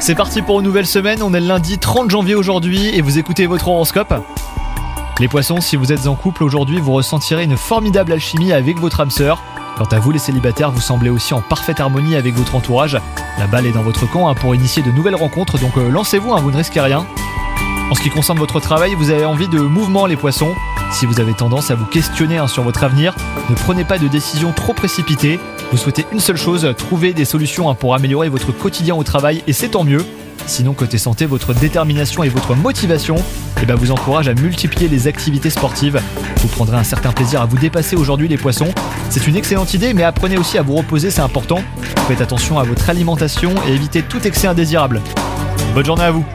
C'est parti pour une nouvelle semaine, on est le lundi 30 janvier aujourd'hui et vous écoutez votre horoscope. Les poissons, si vous êtes en couple aujourd'hui, vous ressentirez une formidable alchimie avec votre âme sœur. Quant à vous les célibataires, vous semblez aussi en parfaite harmonie avec votre entourage. La balle est dans votre camp hein, pour initier de nouvelles rencontres, donc euh, lancez-vous, hein, vous ne risquez rien. En ce qui concerne votre travail, vous avez envie de mouvement les poissons. Si vous avez tendance à vous questionner hein, sur votre avenir, ne prenez pas de décisions trop précipitées. Vous souhaitez une seule chose, trouver des solutions hein, pour améliorer votre quotidien au travail et c'est tant mieux. Sinon, côté santé, votre détermination et votre motivation eh ben, vous encourage à multiplier les activités sportives. Vous prendrez un certain plaisir à vous dépasser aujourd'hui les poissons. C'est une excellente idée, mais apprenez aussi à vous reposer, c'est important. Faites attention à votre alimentation et évitez tout excès indésirable. Bonne journée à vous